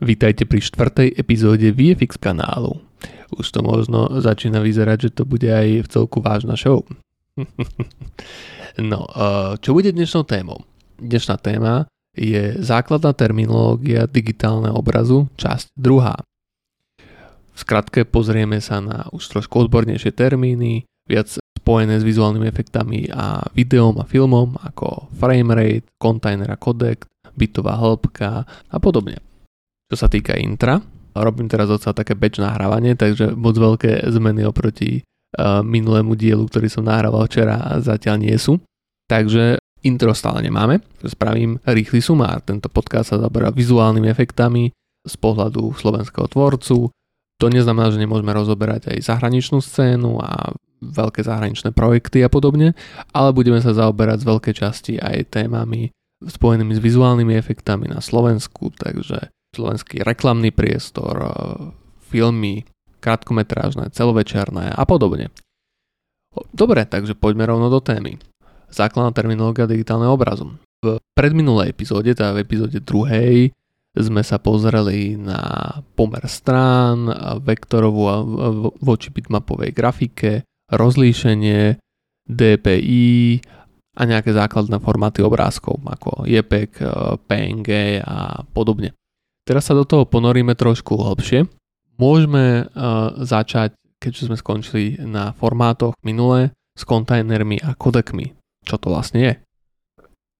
Vítajte pri štvrtej epizóde VFX kanálu. Už to možno začína vyzerať, že to bude aj v celku vážna show. no, čo bude dnešnou témou? Dnešná téma je základná terminológia digitálneho obrazu, časť druhá. V skratke pozrieme sa na už trošku odbornejšie termíny, viac spojené s vizuálnymi efektami a videom a filmom ako framerate, container a codec, bitová hĺbka a podobne. Čo sa týka intra, robím teraz docela také batch nahrávanie, takže moc veľké zmeny oproti uh, minulému dielu, ktorý som nahrával včera zatiaľ nie sú. Takže intro stále nemáme, spravím rýchly sumár. Tento podcast sa zaberá vizuálnymi efektami z pohľadu slovenského tvorcu. To neznamená, že nemôžeme rozoberať aj zahraničnú scénu a veľké zahraničné projekty a podobne, ale budeme sa zaoberať z veľkej časti aj témami spojenými s vizuálnymi efektami na Slovensku, takže slovenský reklamný priestor, e, filmy, krátkometrážne, celovečerné a podobne. Dobre, takže poďme rovno do témy. Základná terminológia digitálneho obrazu. V predminulej epizóde, teda v epizóde druhej, sme sa pozreli na pomer strán, vektorovú a voči bitmapovej grafike, rozlíšenie, DPI a nejaké základné formáty obrázkov ako JPEG, e, PNG a podobne. Teraz sa do toho ponoríme trošku hlbšie. Môžeme uh, začať, keďže sme skončili na formátoch minulé, s kontajnermi a kodekmi. Čo to vlastne je?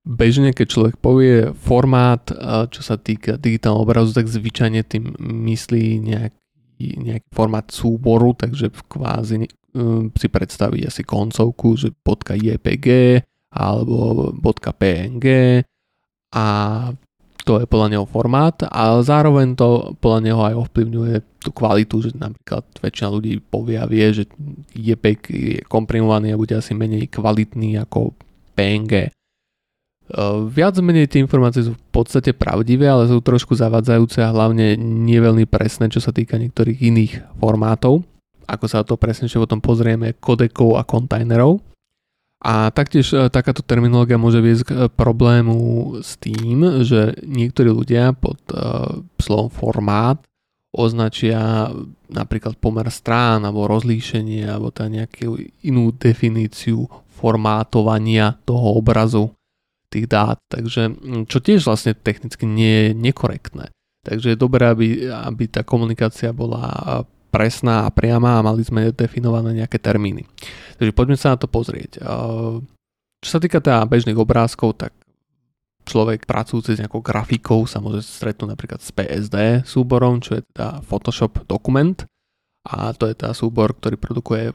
Bežne, keď človek povie formát, uh, čo sa týka digitálneho obrazu, tak zvyčajne tým myslí nejaký, nejaký formát súboru, takže v kvázi uh, si predstaví asi koncovku, že .jpg alebo .png a to je podľa neho formát a zároveň to podľa neho aj ovplyvňuje tú kvalitu, že napríklad väčšina ľudí povie a vie, že JPEG je komprimovaný a bude asi menej kvalitný ako PNG. E, viac menej tie informácie sú v podstate pravdivé, ale sú trošku zavadzajúce a hlavne nie veľmi presné, čo sa týka niektorých iných formátov. Ako sa to presnejšie potom pozrieme, kodekov a kontajnerov. A taktiež e, takáto terminológia môže viesť k e, problému s tým, že niektorí ľudia pod uh, slovom formát označia napríklad pomer strán alebo rozlíšenie alebo tá nejakú inú definíciu formátovania toho obrazu tých dát. Takže čo tiež vlastne technicky nie je nekorektné. Takže je dobré, aby, aby tá komunikácia bola presná a priama a mali sme definované nejaké termíny. Takže poďme sa na to pozrieť. Čo sa týka teda bežných obrázkov, tak človek pracujúci s nejakou grafikou sa môže stretnúť napríklad s PSD súborom, čo je teda Photoshop dokument a to je teda súbor, ktorý produkuje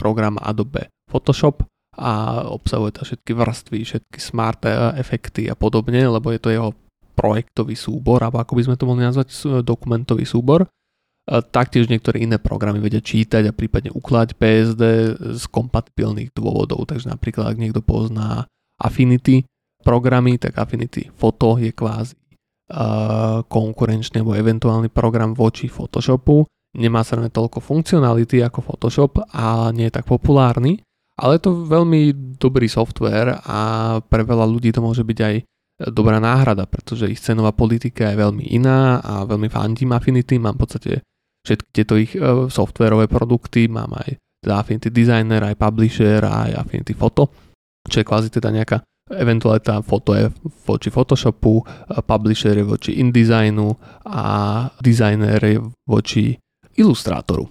program Adobe Photoshop a obsahuje teda všetky vrstvy, všetky smart efekty a podobne, lebo je to jeho projektový súbor, alebo ako by sme to mohli nazvať, dokumentový súbor. Taktiež niektoré iné programy vedia čítať a prípadne uklať PSD z kompatibilných dôvodov. Takže napríklad, ak niekto pozná Affinity programy, tak Affinity Photo je kvázi konkurenčný alebo eventuálny program voči Photoshopu. Nemá sa toľko funkcionality ako Photoshop a nie je tak populárny, ale je to veľmi dobrý software a pre veľa ľudí to môže byť aj dobrá náhrada, pretože ich cenová politika je veľmi iná a veľmi fandím Affinity, mám v podstate všetky tieto ich uh, softverové produkty, mám aj teda Affinity Designer, aj Publisher, aj Affinity Photo, čo je kvázi teda nejaká eventualita foto je voči Photoshopu, Publisher je voči InDesignu a Designer je voči Illustratoru.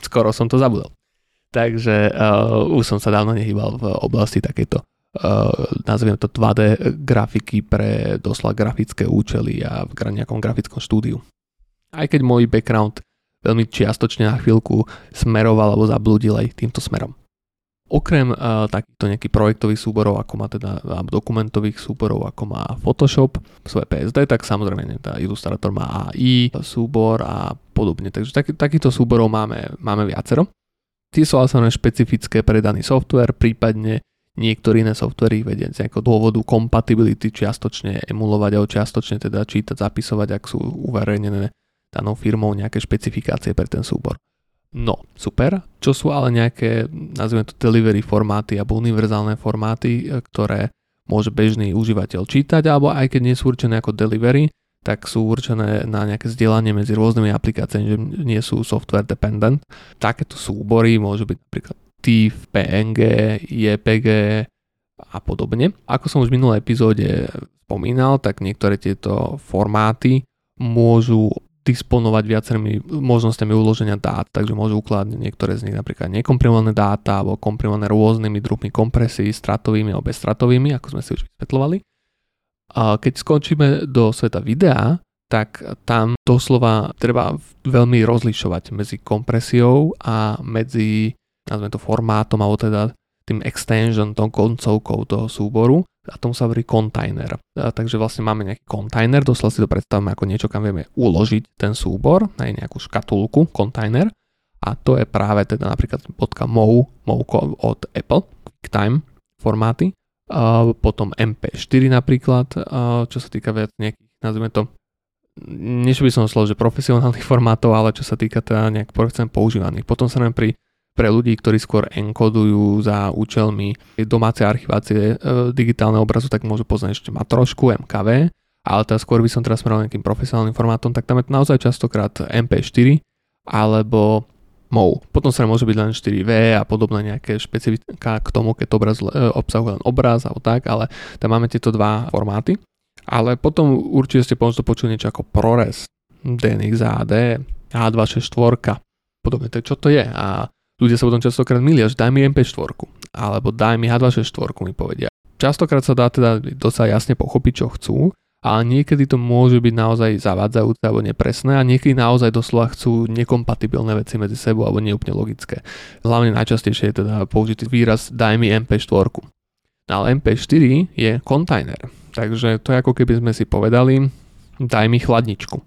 Skoro som to zabudol. Takže uh, už som sa dávno nehýbal v oblasti takejto uh, nazviem to 2D grafiky pre doslova grafické účely a v nejakom grafickom štúdiu. Aj keď môj background veľmi čiastočne na chvíľku smeroval alebo zablúdil aj týmto smerom. Okrem uh, takýchto nejakých projektových súborov, ako má teda dokumentových súborov, ako má Photoshop, svoje PSD, tak samozrejme tá Illustrator má AI súbor a podobne. Takže taký, takýchto súborov máme, máme viacero. Tie sú ale špecifické pre daný software, prípadne niektoré iné softvery vedia z nejakého dôvodu compatibility čiastočne emulovať alebo čiastočne teda čítať, zapisovať, ak sú uverejnené danou firmou nejaké špecifikácie pre ten súbor. No, super. Čo sú ale nejaké, nazvime to delivery formáty alebo univerzálne formáty, e, ktoré môže bežný užívateľ čítať, alebo aj keď nie sú určené ako delivery, tak sú určené na nejaké zdieľanie medzi rôznymi aplikáciami, že nie sú software dependent. Takéto súbory môžu byť napríklad TIFF, PNG, JPG a podobne. Ako som už v minulej epizóde spomínal, tak niektoré tieto formáty môžu disponovať viacerými možnosťami uloženia dát, takže môžu ukladať niektoré z nich napríklad nekomprimované dáta alebo komprimované rôznymi druhmi kompresí, stratovými alebo bezstratovými, ako sme si už vysvetľovali. A keď skončíme do sveta videa, tak tam doslova treba veľmi rozlišovať medzi kompresiou a medzi, nazvime to formátom, alebo teda tým extension, tou koncovkou toho súboru a tomu sa hovorí kontajner. Takže vlastne máme nejaký kontajner, doslova si to predstavíme ako niečo, kam vieme uložiť ten súbor, aj nejakú škatulku, kontajner a to je práve teda napríklad .mov, mov od Apple, QuickTime formáty potom MP4 napríklad, čo sa týka viac nejakých, nazvime to, niečo by som slovo, že profesionálnych formátov, ale čo sa týka teda nejak používaných. Potom sa nám pri pre ľudí, ktorí skôr enkodujú za účelmi domácej archivácie e, digitálneho obrazu, tak môžu poznať ešte má trošku MKV, ale teda skôr by som teraz smeroval nejakým profesionálnym formátom, tak tam je naozaj častokrát MP4 alebo MOV. Potom sa môže byť len 4V a podobné nejaké špecifika k tomu, keď obraz e, obsahuje len obraz alebo tak, ale tam máme tieto dva formáty. Ale potom určite ste možno počuli niečo ako ProRes, DNxAD, H264, podobne, tak čo to je? A ľudia sa potom častokrát milia, že daj mi MP4, alebo daj mi H264, mi povedia. Častokrát sa dá teda dosť jasne pochopiť, čo chcú, ale niekedy to môže byť naozaj zavádzajúce alebo nepresné a niekedy naozaj doslova chcú nekompatibilné veci medzi sebou alebo neúplne logické. Hlavne najčastejšie je teda použitý výraz daj mi MP4. No ale MP4 je kontajner, takže to je ako keby sme si povedali daj mi chladničku.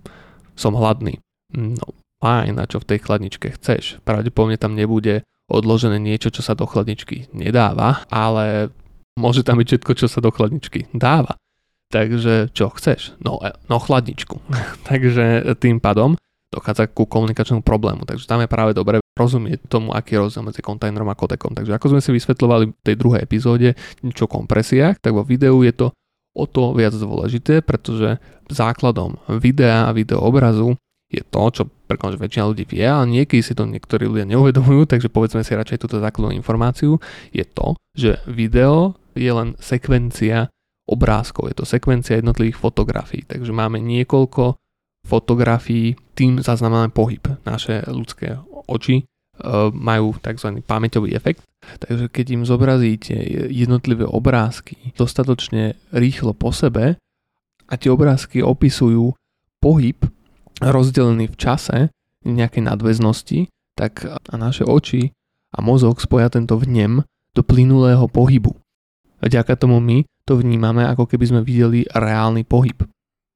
Som hladný. No fajn, a čo v tej chladničke chceš. Pravdepodobne tam nebude odložené niečo, čo sa do chladničky nedáva, ale môže tam byť všetko, čo sa do chladničky dáva. Takže čo chceš? No, e, no chladničku. Takže tým pádom dochádza ku komunikačnému problému. Takže tam je práve dobre rozumieť tomu, aký je rozdiel medzi kontajnerom a kodekom. Takže ako sme si vysvetľovali v tej druhej epizóde niečo o kompresiách, tak vo videu je to o to viac dôležité, pretože základom videa a videoobrazu je to, čo že väčšina ľudí vie, ale niekedy si to niektorí ľudia neuvedomujú, takže povedzme si radšej túto základnú informáciu, je to, že video je len sekvencia obrázkov, je to sekvencia jednotlivých fotografií, takže máme niekoľko fotografií, tým zaznamenáme pohyb. Naše ľudské oči e, majú tzv. pamäťový efekt, takže keď im zobrazíte jednotlivé obrázky dostatočne rýchlo po sebe a tie obrázky opisujú pohyb rozdelený v čase nejakej nadväznosti, tak a naše oči a mozog spoja tento vnem do plynulého pohybu. Vďaka tomu my to vnímame, ako keby sme videli reálny pohyb.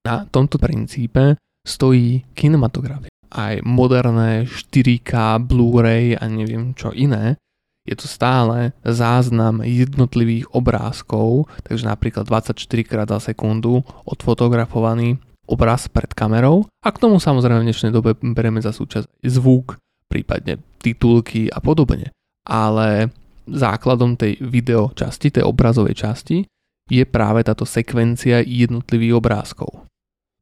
Na tomto princípe stojí kinematografia. Aj moderné 4K, Blu-ray a neviem čo iné, je to stále záznam jednotlivých obrázkov, takže napríklad 24 krát za sekundu odfotografovaný obraz pred kamerou a k tomu samozrejme v dnešnej dobe bereme za súčasť zvuk, prípadne titulky a podobne. Ale základom tej video časti, tej obrazovej časti, je práve táto sekvencia jednotlivých obrázkov.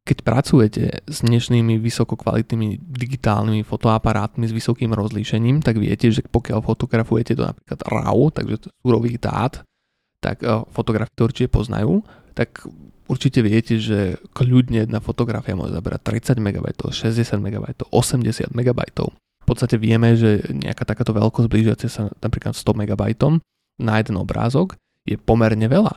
Keď pracujete s dnešnými vysokokvalitnými digitálnymi fotoaparátmi s vysokým rozlíšením, tak viete, že pokiaľ fotografujete do napríklad RAW, takže to súrových dát, tak eh, fotografie to určite poznajú, tak určite viete, že kľudne jedna fotografia môže zaberať 30 MB, 60 MB, 80 MB v podstate vieme, že nejaká takáto veľkosť blížiacia sa napríklad 100 MB na jeden obrázok je pomerne veľa.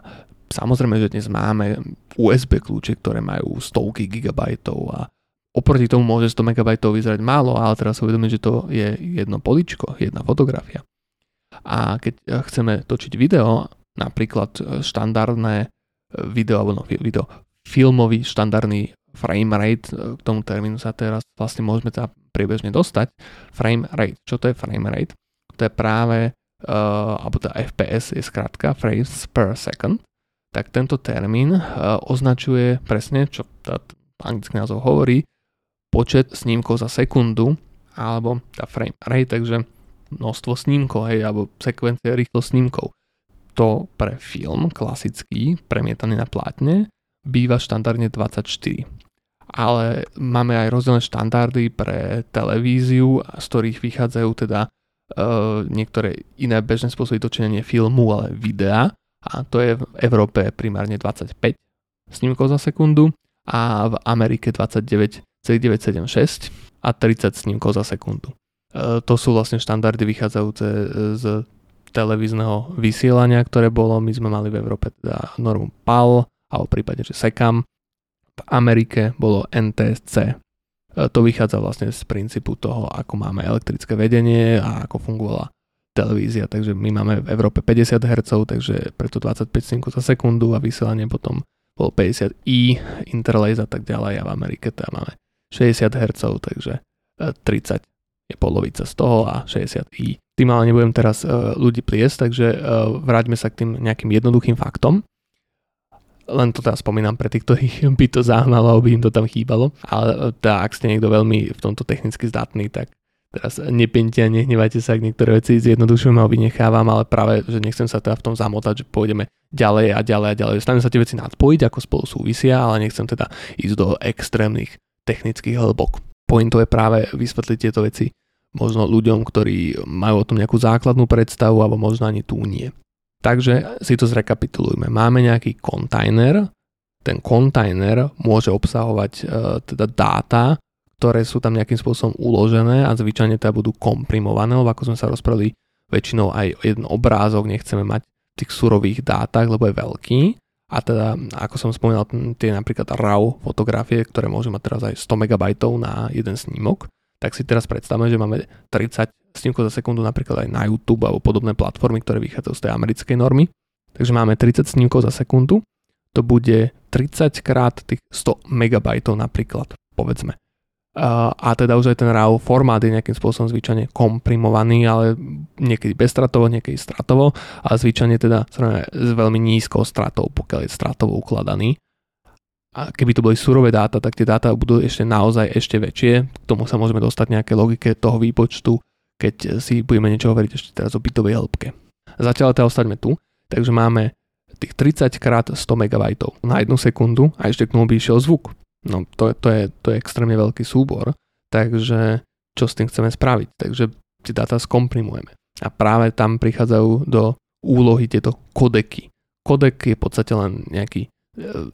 Samozrejme, že dnes máme USB kľúče, ktoré majú stovky gigabajtov a oproti tomu môže 100 MB vyzerať málo, ale teraz si uvedomím, že to je jedno poličko, jedna fotografia. A keď chceme točiť video, napríklad štandardné video, alebo no, video, filmový štandardný frame rate, k tomu termínu sa teraz vlastne môžeme teda priebežne dostať. Frame rate. Čo to je frame rate? To je práve, uh, alebo teda FPS je skrátka, frames per second. Tak tento termín uh, označuje presne, čo tá anglický názov hovorí, počet snímkov za sekundu, alebo tá frame rate, takže množstvo snímkov, hej, alebo sekvencia rýchlo snímkov. To pre film klasický, premietaný na plátne, býva štandardne 24. ale máme aj rozdielne štandardy pre televíziu, z ktorých vychádzajú teda uh, niektoré iné bežné spôsoby točenia filmu, ale videa a to je v Európe primárne 25 snímkov za sekundu a v Amerike 29,976 a 30 snímkov za sekundu. E, to sú vlastne štandardy vychádzajúce z televízneho vysielania, ktoré bolo. My sme mali v Európe teda normu PAL, alebo v prípade, že SECAM. V Amerike bolo NTSC. E, to vychádza vlastne z princípu toho, ako máme elektrické vedenie a ako fungovala televízia. Takže my máme v Európe 50 Hz, takže preto 25 snímkov za sekundu a vysielanie potom bolo 50i, interlace a tak ďalej a v Amerike teda máme 60 Hz, takže 30 e, je polovica z toho a 60i. Tým ale nebudem teraz uh, ľudí pliesť, takže uh, vráťme sa k tým nejakým jednoduchým faktom. Len to teraz spomínam pre tých, ktorých by to zaujímalo, by im to tam chýbalo. Ale teda, ak ste niekto veľmi v tomto technicky zdatný, tak teraz nepente a nehnevajte sa, ak niektoré veci zjednodušujem a vynechávam, ale práve, že nechcem sa teda v tom zamotať, že pôjdeme ďalej a ďalej a ďalej. Staneme sa tie veci nadpojiť, ako spolu súvisia, ale nechcem teda ísť do extrémnych technických hĺbok. Pointo je práve vysvetliť tieto veci možno ľuďom, ktorí majú o tom nejakú základnú predstavu alebo možno ani tú nie. Takže si to zrekapitulujme. Máme nejaký kontajner, ten kontajner môže obsahovať e, teda dáta, ktoré sú tam nejakým spôsobom uložené a zvyčajne teda budú komprimované, lebo ako sme sa rozprávali, väčšinou aj jeden obrázok nechceme mať v tých surových dátach, lebo je veľký. A teda, ako som spomínal, tie napríklad RAW fotografie, ktoré môžu mať teraz aj 100 MB na jeden snímok, tak si teraz predstavme, že máme 30 snímkov za sekundu napríklad aj na YouTube alebo podobné platformy, ktoré vychádzajú z tej americkej normy. Takže máme 30 snímkov za sekundu, to bude 30 krát tých 100 MB napríklad, povedzme. A teda už aj ten RAW formát je nejakým spôsobom zvyčajne komprimovaný, ale niekedy bezstratovo, niekedy stratovo, ale zvyčajne teda s veľmi nízkou stratou, pokiaľ je stratovo ukladaný. A keby to boli surové dáta, tak tie dáta budú ešte naozaj ešte väčšie. K tomu sa môžeme dostať nejaké logike toho výpočtu, keď si budeme niečo hovoriť ešte teraz o bytovej hĺbke. Zatiaľ teda ostaňme tu, takže máme tých 30 krát 100 MB na jednu sekundu a ešte k tomu by išiel zvuk. No to, to, je, to je extrémne veľký súbor, takže čo s tým chceme spraviť? Takže tie dáta skomprimujeme. A práve tam prichádzajú do úlohy tieto kodeky. Kodek je v podstate len nejaký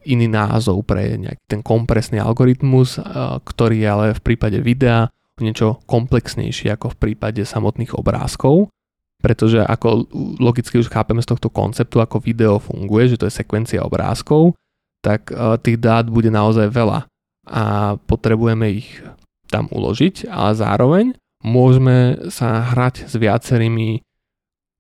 iný názov pre nejaký ten kompresný algoritmus, e, ktorý je ale v prípade videa niečo komplexnejší ako v prípade samotných obrázkov, pretože ako logicky už chápeme z tohto konceptu, ako video funguje, že to je sekvencia obrázkov, tak eh, tých dát bude naozaj veľa a potrebujeme ich tam uložiť, ale zároveň môžeme sa hrať s viacerými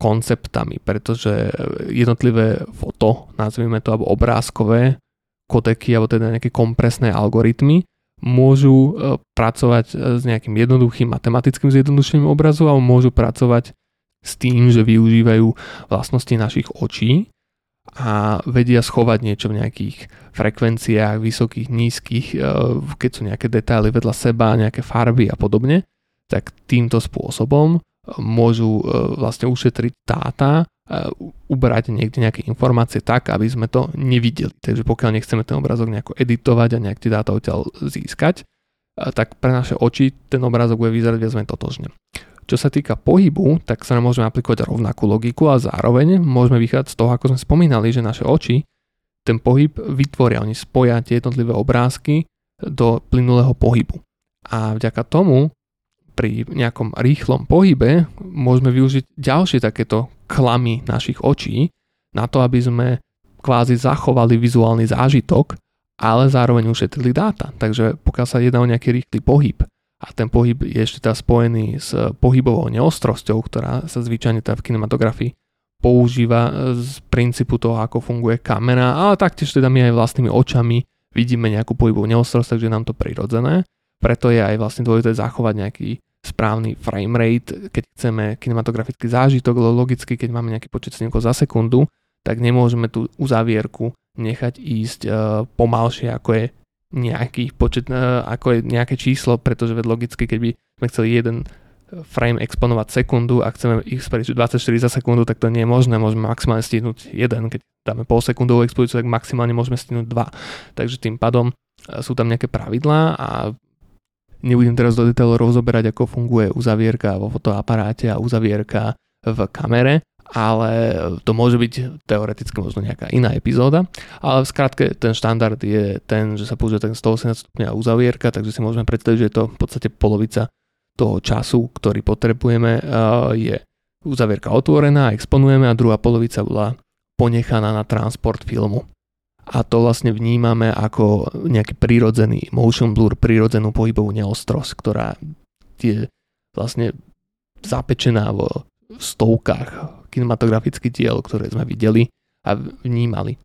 konceptami, pretože jednotlivé foto, nazvime to, alebo obrázkové kodeky, alebo teda nejaké kompresné algoritmy môžu eh, pracovať eh, s nejakým jednoduchým matematickým zjednodušením obrazu alebo môžu pracovať s tým, že využívajú vlastnosti našich očí a vedia schovať niečo v nejakých frekvenciách, vysokých, nízkych, e, keď sú nejaké detaily vedľa seba, nejaké farby a podobne, tak týmto spôsobom e, môžu e, vlastne ušetriť dáta, ubrať niekde nejaké informácie tak, aby sme to nevideli. Takže pokiaľ nechceme ten obrazok nejako editovať a nejak tie dáta odtiaľ získať, tak pre naše oči ten obrazok bude vyzerať viac menej totožne. Čo sa týka pohybu, tak sa nám môžeme aplikovať rovnakú logiku a zároveň môžeme vychádzať z toho, ako sme spomínali, že naše oči ten pohyb vytvoria, oni spoja tie jednotlivé obrázky do plynulého pohybu. A vďaka tomu pri nejakom rýchlom pohybe môžeme využiť ďalšie takéto klamy našich očí na to, aby sme kvázi zachovali vizuálny zážitok, ale zároveň ušetrili dáta. Takže pokiaľ sa jedná o nejaký rýchly pohyb, a ten pohyb je ešte teda spojený s pohybovou neostrosťou, ktorá sa zvyčajne teda v kinematografii používa z princípu toho, ako funguje kamera, ale taktiež teda my aj vlastnými očami vidíme nejakú pohybovú neostrosť, takže nám to prirodzené. Preto je aj vlastne dôležité zachovať nejaký správny frame rate, keď chceme kinematografický zážitok, logicky, keď máme nejaký počet snímkov za sekundu, tak nemôžeme tú uzavierku nechať ísť uh, pomalšie, ako je nejaký počet, e, ako je nejaké číslo, pretože logicky, keď by sme chceli jeden frame exponovať sekundu a chceme ich spraviť 24 za sekundu, tak to nie je možné, môžeme maximálne stihnúť jeden, keď dáme pol sekundovú expozíciu, tak maximálne môžeme stihnúť dva. Takže tým pádom sú tam nejaké pravidlá a nebudem teraz do detailov rozoberať, ako funguje uzavierka vo fotoaparáte a uzavierka v kamere, ale to môže byť teoreticky možno nejaká iná epizóda, ale v skratke ten štandard je ten, že sa použije ten 180 stupňa uzavierka, takže si môžeme predstaviť, že je to v podstate polovica toho času, ktorý potrebujeme, je uzavierka otvorená, exponujeme a druhá polovica bola ponechaná na transport filmu. A to vlastne vnímame ako nejaký prírodzený motion blur, prírodzenú pohybovú neostrosť, ktorá je vlastne zapečená vo stovkách kinematografických diel, ktoré sme videli a vnímali.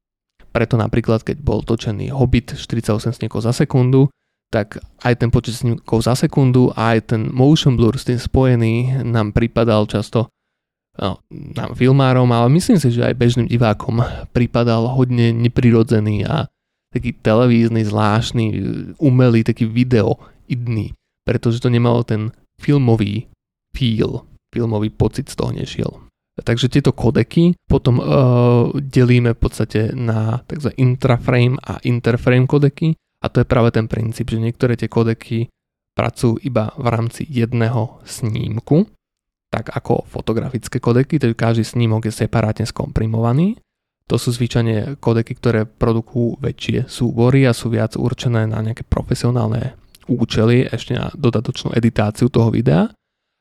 Preto napríklad, keď bol točený Hobbit 48 snímkov za sekundu, tak aj ten počet snímkov za sekundu a aj ten motion blur s tým spojený nám pripadal často nám filmárom, ale myslím si, že aj bežným divákom pripadal hodne neprirodzený a taký televízny, zvláštny, umelý, taký videoidný, pretože to nemalo ten filmový feel, filmový pocit z toho nešiel. Takže tieto kodeky potom uh, delíme v podstate na tzv. intraframe a interframe kodeky a to je práve ten princíp, že niektoré tie kodeky pracujú iba v rámci jedného snímku tak ako fotografické kodeky, takže každý snímok je separátne skomprimovaný. To sú zvyčajne kodeky, ktoré produkujú väčšie súbory a sú viac určené na nejaké profesionálne účely, ešte na dodatočnú editáciu toho videa.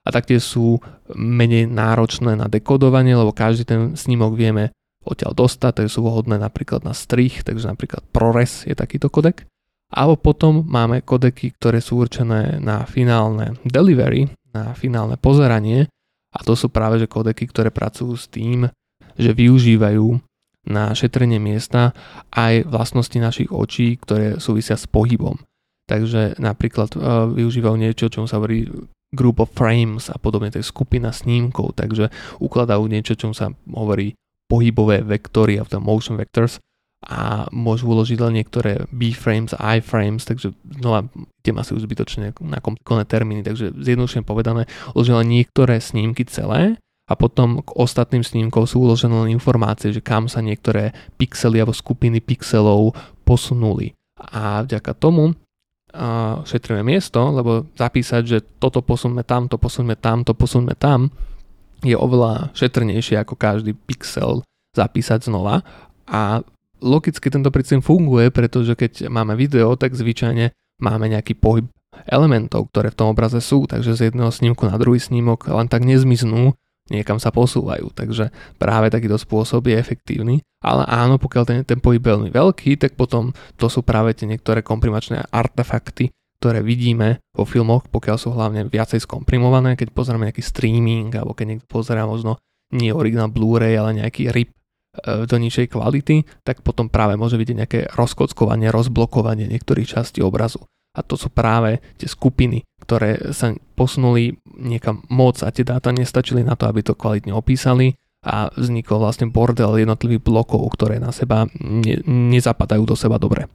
A taktiež sú menej náročné na dekodovanie, lebo každý ten snímok vieme odtiaľ dostať, takže sú vhodné napríklad na strich, takže napríklad ProRes je takýto kodek. Alebo potom máme kodeky, ktoré sú určené na finálne delivery, na finálne pozeranie, a to sú práve že kodeky, ktoré pracujú s tým, že využívajú na šetrenie miesta aj vlastnosti našich očí, ktoré súvisia s pohybom. Takže napríklad uh, využívajú niečo, čo sa hovorí group of frames a podobne, to je skupina snímkov, takže ukladajú niečo, čo sa hovorí pohybové vektory, a to motion vectors a môžu uložiť len niektoré B-frames a I-frames, takže znova idem asi už zbytočne na komplikované termíny, takže zjednodušene povedané, uložila niektoré snímky celé a potom k ostatným snímkom sú uložené len informácie, že kam sa niektoré pixely alebo skupiny pixelov posunuli. A vďaka tomu a šetríme miesto, lebo zapísať, že toto posunme tam, to posunme tam, to posunme tam, je oveľa šetrnejšie ako každý pixel zapísať znova a logicky tento princíp funguje, pretože keď máme video, tak zvyčajne máme nejaký pohyb elementov, ktoré v tom obraze sú, takže z jedného snímku na druhý snímok len tak nezmiznú, niekam sa posúvajú, takže práve takýto spôsob je efektívny. Ale áno, pokiaľ ten, ten pohyb je veľmi veľký, tak potom to sú práve tie niektoré komprimačné artefakty, ktoré vidíme vo filmoch, pokiaľ sú hlavne viacej skomprimované, keď pozrieme nejaký streaming, alebo keď niekto pozerá možno nie originál Blu-ray, ale nejaký RIP do nižšej kvality, tak potom práve môže byť nejaké rozkockovanie, rozblokovanie niektorých častí obrazu. A to sú práve tie skupiny, ktoré sa posunuli niekam moc a tie dáta nestačili na to, aby to kvalitne opísali a vznikol vlastne bordel jednotlivých blokov, ktoré na seba ne, nezapadajú do seba dobre.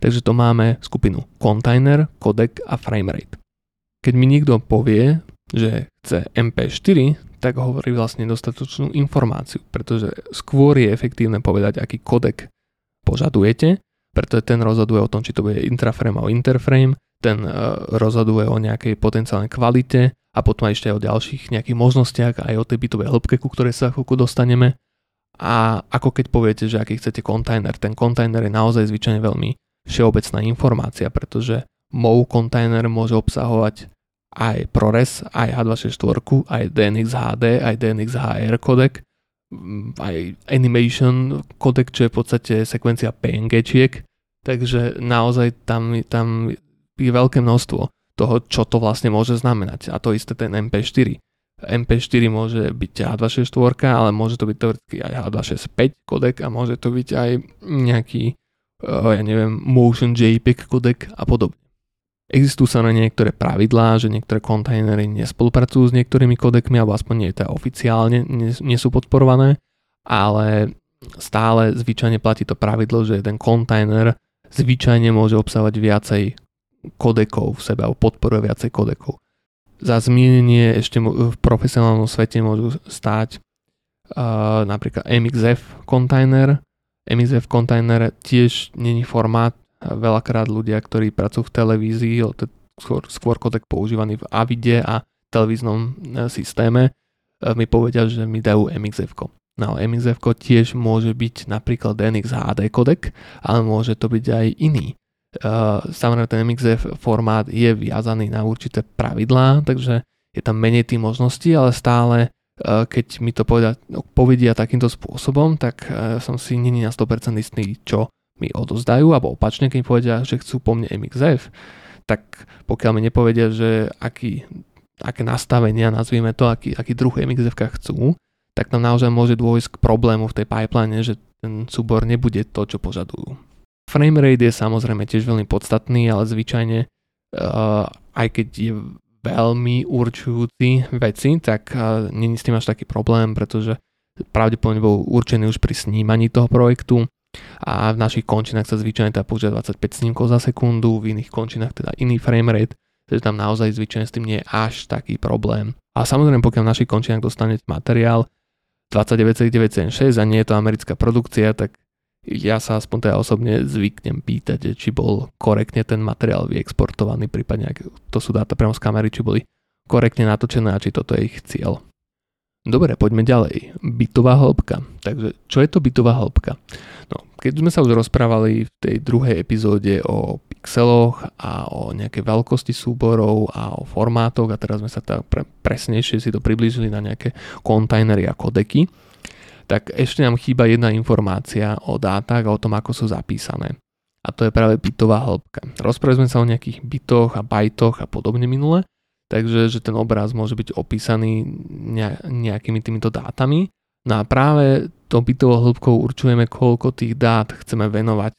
Takže to máme skupinu container, codec a framerate. Keď mi niekto povie, že chce MP4, tak hovorí vlastne dostatočnú informáciu, pretože skôr je efektívne povedať, aký kodek požadujete, pretože ten rozhoduje o tom, či to bude intraframe alebo interframe, ten uh, rozhoduje o nejakej potenciálnej kvalite a potom aj ešte aj o ďalších nejakých možnostiach, aj o tej bytovej hĺbke, ku ktorej sa chvíľku dostaneme. A ako keď poviete, že aký chcete kontajner, ten kontajner je naozaj zvyčajne veľmi všeobecná informácia, pretože MOU kontajner môže obsahovať aj ProRes, aj H264, aj DNX HD, aj DNX HR kodek, mm, aj Animation kodek, čo je v podstate sekvencia PNG-čiek, takže naozaj tam, tam je veľké množstvo toho, čo to vlastne môže znamenať. A to isté ten MP4. MP4 môže byť H264, ale môže to byť teoreticky aj H265 kodek a môže to byť aj nejaký, eh, ja neviem, Motion JPEG kodek a podobne. Existujú sa na niektoré pravidlá, že niektoré kontajnery nespolupracujú s niektorými kodekmi, alebo aspoň nie to oficiálne, nie, nie sú podporované, ale stále zvyčajne platí to pravidlo, že ten kontajner zvyčajne môže obsahovať viacej kodekov v sebe, alebo podporuje viacej kodekov. Za zmienenie ešte v profesionálnom svete môžu stáť uh, napríklad MXF kontajner. MXF kontajner tiež není formát veľakrát ľudia, ktorí pracujú v televízii, skôr, skôr kodek používaný v Avide a televíznom systéme, mi povedia, že mi dajú MXF. No MXF tiež môže byť napríklad DNX HD kodek, ale môže to byť aj iný. Uh, samozrejme ten MXF formát je viazaný na určité pravidlá, takže je tam menej tých možností, ale stále keď mi to povedia, povedia takýmto spôsobom, tak som si není na 100% istý, čo mi odozdajú, alebo opačne, keď povedia, že chcú po mne MXF, tak pokiaľ mi nepovedia, že aký aké nastavenia, nazvime to, aký, aký druh MXF chcú, tak tam naozaj môže dôjsť k problému v tej pipeline, že ten súbor nebude to, čo požadujú. Frame rate je samozrejme tiež veľmi podstatný, ale zvyčajne uh, aj keď je veľmi určujúci veci, tak uh, není s tým až taký problém, pretože pravdepodobne bol určený už pri snímaní toho projektu a v našich končinách sa zvyčajne tá používa 25 snímkov za sekundu, v iných končinách teda iný frame rate takže tam naozaj zvyčajne s tým nie je až taký problém. A samozrejme, pokiaľ v našich končinách dostanete materiál 29,976 a nie je to americká produkcia, tak ja sa aspoň teda osobne zvyknem pýtať, či bol korektne ten materiál vyexportovaný, prípadne ak to sú dáta priamo z kamery, či boli korektne natočené a či toto je ich cieľ. Dobre, poďme ďalej. Bytová hĺbka. Takže čo je to bytová hĺbka? No, keď sme sa už rozprávali v tej druhej epizóde o pixeloch a o nejakej veľkosti súborov a o formátoch a teraz sme sa tak pre, presnejšie si to priblížili na nejaké kontajnery a kodeky, tak ešte nám chýba jedna informácia o dátach a o tom, ako sú zapísané. A to je práve bytová hĺbka. Rozprávali sme sa o nejakých bytoch a bajtoch a podobne minule, takže že ten obraz môže byť opísaný nejakými týmito dátami. No a práve to bytovou hĺbkou určujeme, koľko tých dát chceme venovať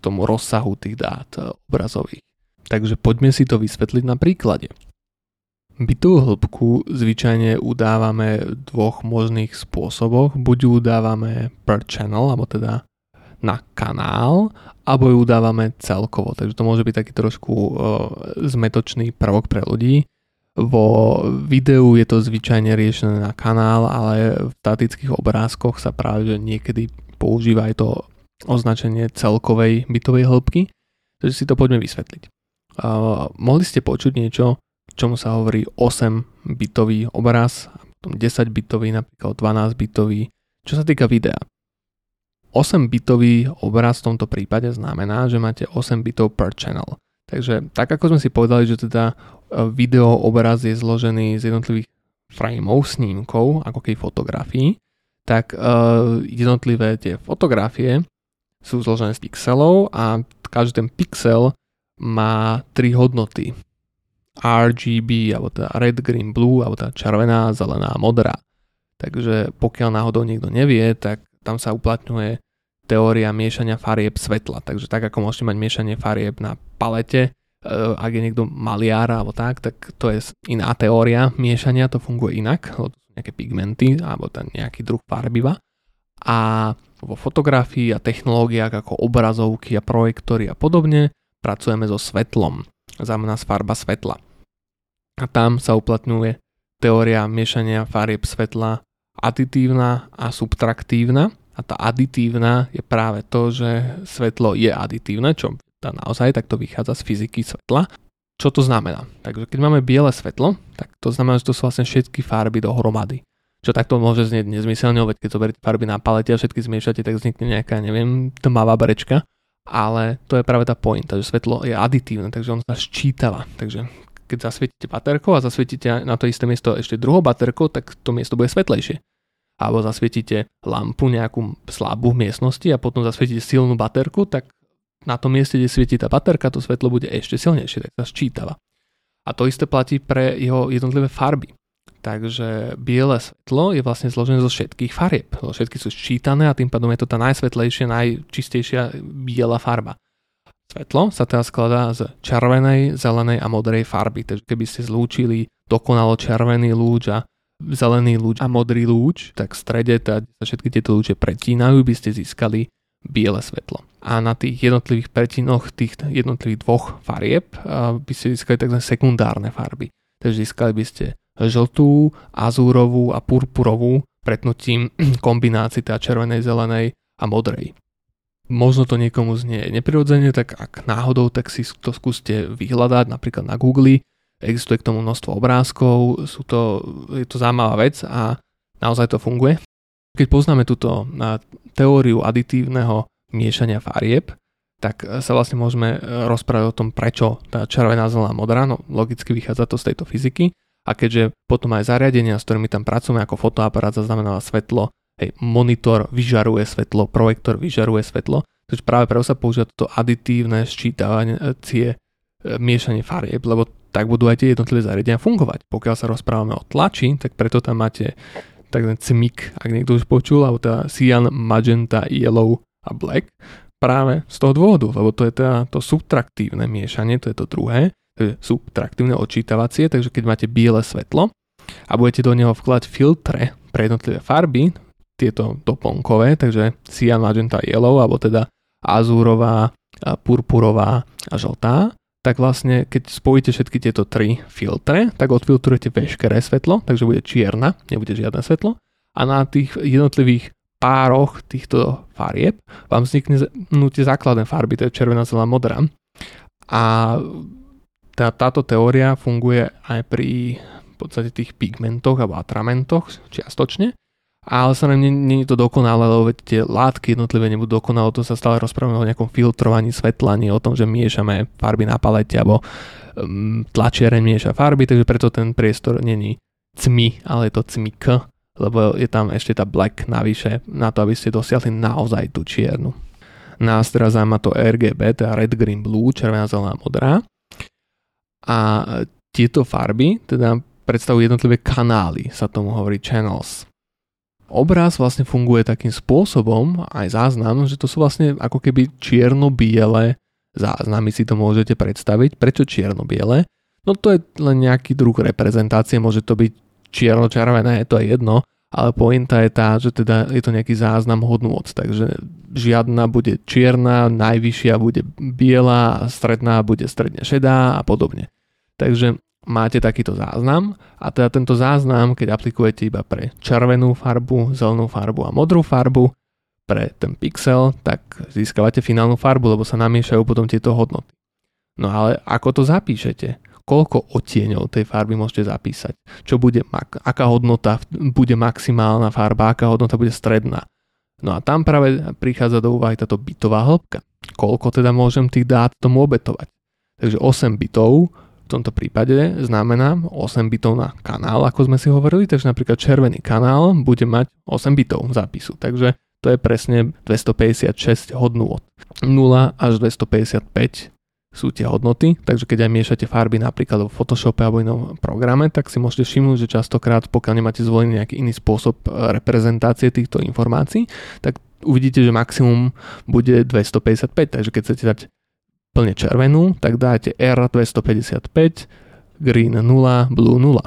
tomu rozsahu tých dát e, obrazových. Takže poďme si to vysvetliť na príklade. Bytovú hĺbku zvyčajne udávame v dvoch možných spôsoboch. Buď ju udávame per channel, alebo teda na kanál, alebo ju udávame celkovo. Takže to môže byť taký trošku uh, zmetočný prvok pre ľudí. Vo videu je to zvyčajne riešené na kanál, ale v statických obrázkoch sa práve niekedy používa aj to označenie celkovej bytovej hĺbky, takže si to poďme vysvetliť. Uh, mohli ste počuť niečo, čomu sa hovorí 8 bitový obraz, 10 bitový, napríklad 12 bitový, čo sa týka videa. 8 bitový obraz v tomto prípade znamená, že máte 8 bitov per channel. Takže tak ako sme si povedali, že teda video obraz je zložený z jednotlivých frameov, snímkov, ako keď fotografií, tak uh, jednotlivé tie fotografie sú zložené z pixelov a každý ten pixel má tri hodnoty. RGB, alebo teda red, green, blue, alebo teda červená, zelená, modrá. Takže pokiaľ náhodou niekto nevie, tak tam sa uplatňuje teória miešania farieb svetla. Takže tak ako môžete mať miešanie farieb na palete, ak je niekto maliar alebo tak, tak to je iná teória miešania, to funguje inak, sú nejaké pigmenty alebo ten nejaký druh farbiva. A vo fotografii a technológiách ako obrazovky a projektory a podobne pracujeme so svetlom, znamená farba svetla. A tam sa uplatňuje teória miešania farieb svetla aditívna a subtraktívna, a tá aditívna je práve to, že svetlo je aditívne, čo tá naozaj takto vychádza z fyziky svetla. Čo to znamená? Takže keď máme biele svetlo, tak to znamená, že to sú vlastne všetky farby dohromady. Čo takto môže znieť nezmyselne, veď keď zoberiete farby na palete a všetky zmiešate, tak vznikne nejaká, neviem, tmavá brečka. Ale to je práve tá pointa, že svetlo je aditívne, takže on sa ščítava. Takže keď zasvietite baterkou a zasvietite na to isté miesto ešte druhou baterkou, tak to miesto bude svetlejšie alebo zasvietite lampu nejakú slabú v miestnosti a potom zasvietite silnú baterku, tak na tom mieste, kde svieti tá baterka, to svetlo bude ešte silnejšie, tak sa sčítava. A to isté platí pre jeho jednotlivé farby. Takže biele svetlo je vlastne zložené zo všetkých farieb. Všetky sú sčítané a tým pádom je to tá najsvetlejšia, najčistejšia biela farba. Svetlo sa teda skladá z červenej, zelenej a modrej farby. Takže keby ste zlúčili dokonalo červený lúč a zelený lúč a modrý lúč, tak v strede, teda, sa všetky tieto lúče pretínajú, by ste získali biele svetlo. A na tých jednotlivých pretinoch tých jednotlivých dvoch farieb by ste získali tzv. sekundárne farby. Takže získali by ste žltú, azúrovú a purpurovú pretnutím kombinácií teda červenej, zelenej a modrej. možno to niekomu znie neprirodzene, tak ak náhodou, tak si to skúste vyhľadať napríklad na Google. Existuje k tomu množstvo obrázkov, sú to, je to zaujímavá vec a naozaj to funguje. Keď poznáme túto teóriu aditívneho miešania farieb, tak sa vlastne môžeme rozprávať o tom, prečo tá červená, zelená, modrá, no logicky vychádza to z tejto fyziky a keďže potom aj zariadenia, s ktorými tam pracujeme ako fotoaparát zaznamenáva svetlo, hej, monitor vyžaruje svetlo, projektor vyžaruje svetlo, takže práve preto sa používa toto aditívne ščítavacie e, miešanie farieb, lebo tak budú aj tie jednotlivé zariadenia fungovať. Pokiaľ sa rozprávame o tlači, tak preto tam máte takzvaný CMYK, ak niekto už počul, alebo teda cyan, magenta, yellow a black, práve z toho dôvodu, lebo to je teda to subtraktívne miešanie, to je to druhé, to je subtraktívne odčítavacie, takže keď máte biele svetlo a budete do neho vkladať filtre pre jednotlivé farby, tieto doplnkové, takže cyan, magenta, yellow, alebo teda azúrová, purpurová a žltá, tak vlastne keď spojíte všetky tieto tri filtre, tak odfiltrujete veškeré svetlo, takže bude čierna, nebude žiadne svetlo a na tých jednotlivých pároch týchto farieb vám vznikne tie základné farby, to je červená, zelená, modrá. A tá, táto teória funguje aj pri v podstate tých pigmentoch alebo atramentoch čiastočne, ale sa nám nie je to dokonalé, lebo tie látky jednotlivé nebudú dokonalé, to sa stále rozprávame o nejakom filtrovaní svetla, nie o tom, že miešame farby na palete alebo um, tlačiareň mieša farby, takže preto ten priestor není cmi, ale je to cmik, lebo je tam ešte tá black navyše na to, aby ste dosiahli naozaj tú čiernu. Nás teraz zaujíma to RGB, teda red, green, blue, červená, zelená, modrá. A tieto farby teda predstavujú jednotlivé kanály, sa tomu hovorí channels obraz vlastne funguje takým spôsobom, aj záznam, že to sú vlastne ako keby čierno-biele záznamy, si to môžete predstaviť. Prečo čierno-biele? No to je len nejaký druh reprezentácie, môže to byť čierno-červené, to je jedno, ale pointa je tá, že teda je to nejaký záznam hodnôt, takže žiadna bude čierna, najvyššia bude biela, stredná bude stredne šedá a podobne. Takže máte takýto záznam a teda tento záznam, keď aplikujete iba pre červenú farbu, zelenú farbu a modrú farbu, pre ten pixel, tak získavate finálnu farbu, lebo sa namiešajú potom tieto hodnoty. No ale ako to zapíšete? Koľko odtieňov tej farby môžete zapísať? Čo bude, aká hodnota bude maximálna farba, aká hodnota bude stredná? No a tam práve prichádza do úvahy táto bitová hĺbka. Koľko teda môžem tých dát tomu obetovať? Takže 8 bitov v tomto prípade znamená 8 bitov na kanál, ako sme si hovorili, takže napríklad červený kanál bude mať 8 bitov zápisu, takže to je presne 256 hodnôt. 0 až 255 sú tie hodnoty, takže keď aj miešate farby napríklad v Photoshope alebo inom programe, tak si môžete všimnúť, že častokrát, pokiaľ nemáte zvolený nejaký iný spôsob e, reprezentácie týchto informácií, tak uvidíte, že maximum bude 255, takže keď chcete dať plne červenú, tak dáte R255, green 0, blue 0.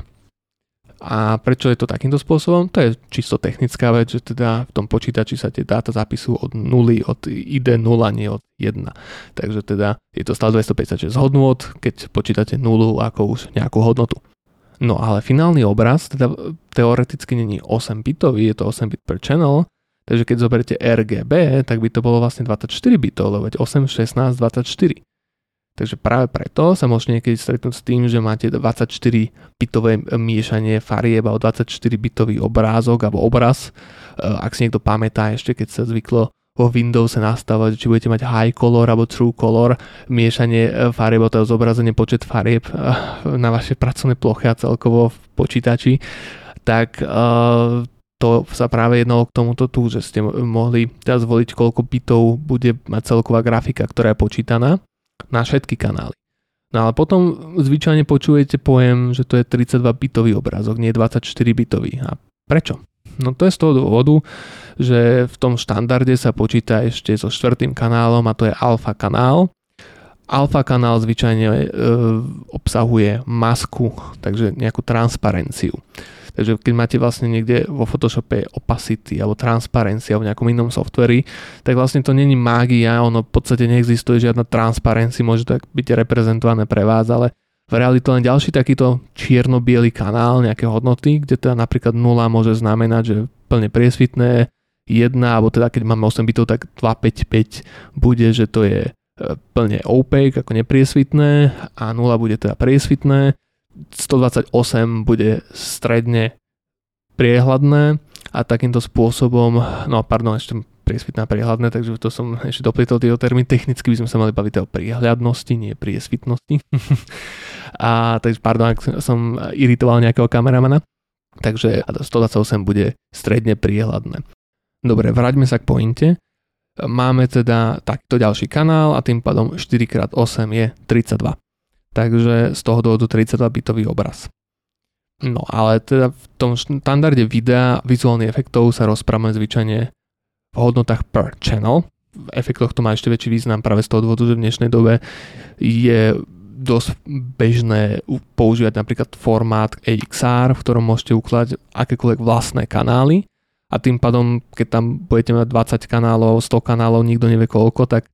A prečo je to takýmto spôsobom? To je čisto technická vec, že teda v tom počítači sa tie dáta zapisujú od 0, od ID 0, nie od 1. Takže teda je to stále 256 hodnôt, keď počítate 0 ako už nejakú hodnotu. No ale finálny obraz teda teoreticky není 8 bitový, je to 8 bit per channel, Takže keď zoberiete RGB, tak by to bolo vlastne 24 bitov, lebo 8, 16, 24. Takže práve preto sa môžete niekedy stretnúť s tým, že máte 24 bitové miešanie farieb alebo 24 bitový obrázok alebo obraz. E, ak si niekto pamätá ešte, keď sa zvyklo vo Windows nastavovať, či budete mať high color alebo true color, miešanie e, farieb, to zobrazenie počet farieb e, na vaše pracovné plochy a celkovo v počítači, tak to sa práve jednalo k tomuto tu, že ste mohli teraz zvoliť, koľko bitov bude mať celková grafika, ktorá je počítaná na všetky kanály. No ale potom zvyčajne počujete pojem, že to je 32 bitový obrázok, nie 24 bitový. A prečo? No to je z toho dôvodu, že v tom štandarde sa počíta ešte so štvrtým kanálom a to je alfa kanál. Alfa kanál zvyčajne e, obsahuje masku, takže nejakú transparenciu. Takže keď máte vlastne niekde vo Photoshope opacity alebo transparency alebo nejakom inom softveri, tak vlastne to není mágia, ono v podstate neexistuje žiadna transparency, môže to byť reprezentované pre vás, ale v realite len ďalší takýto čierno-biely kanál, nejaké hodnoty, kde teda napríklad 0 môže znamenať, že plne priesvitné, 1 1, alebo teda keď máme 8 bitov, tak 255 bude, že to je plne opaque, ako nepriesvitné a 0 bude teda priesvitné. 128 bude stredne priehľadné a takýmto spôsobom, no pardon, ešte priesvitná priehľadné, takže to som ešte doplýtal tieto termín. Technicky by sme sa mali baviť o priehľadnosti, nie priesvitnosti. a takže pardon, ak som iritoval nejakého kameramana. Takže 128 bude stredne priehľadné. Dobre, vráťme sa k pointe. Máme teda takto ďalší kanál a tým pádom 4x8 je 32. Takže z toho dôvodu 32 bitový obraz. No ale teda v tom štandarde videa vizuálnych efektov sa rozprávame zvyčajne v hodnotách per channel. V efektoch to má ešte väčší význam práve z toho dôvodu, že v dnešnej dobe je dosť bežné používať napríklad formát AXR, v ktorom môžete ukladať akékoľvek vlastné kanály a tým pádom, keď tam budete mať 20 kanálov, 100 kanálov, nikto nevie koľko, tak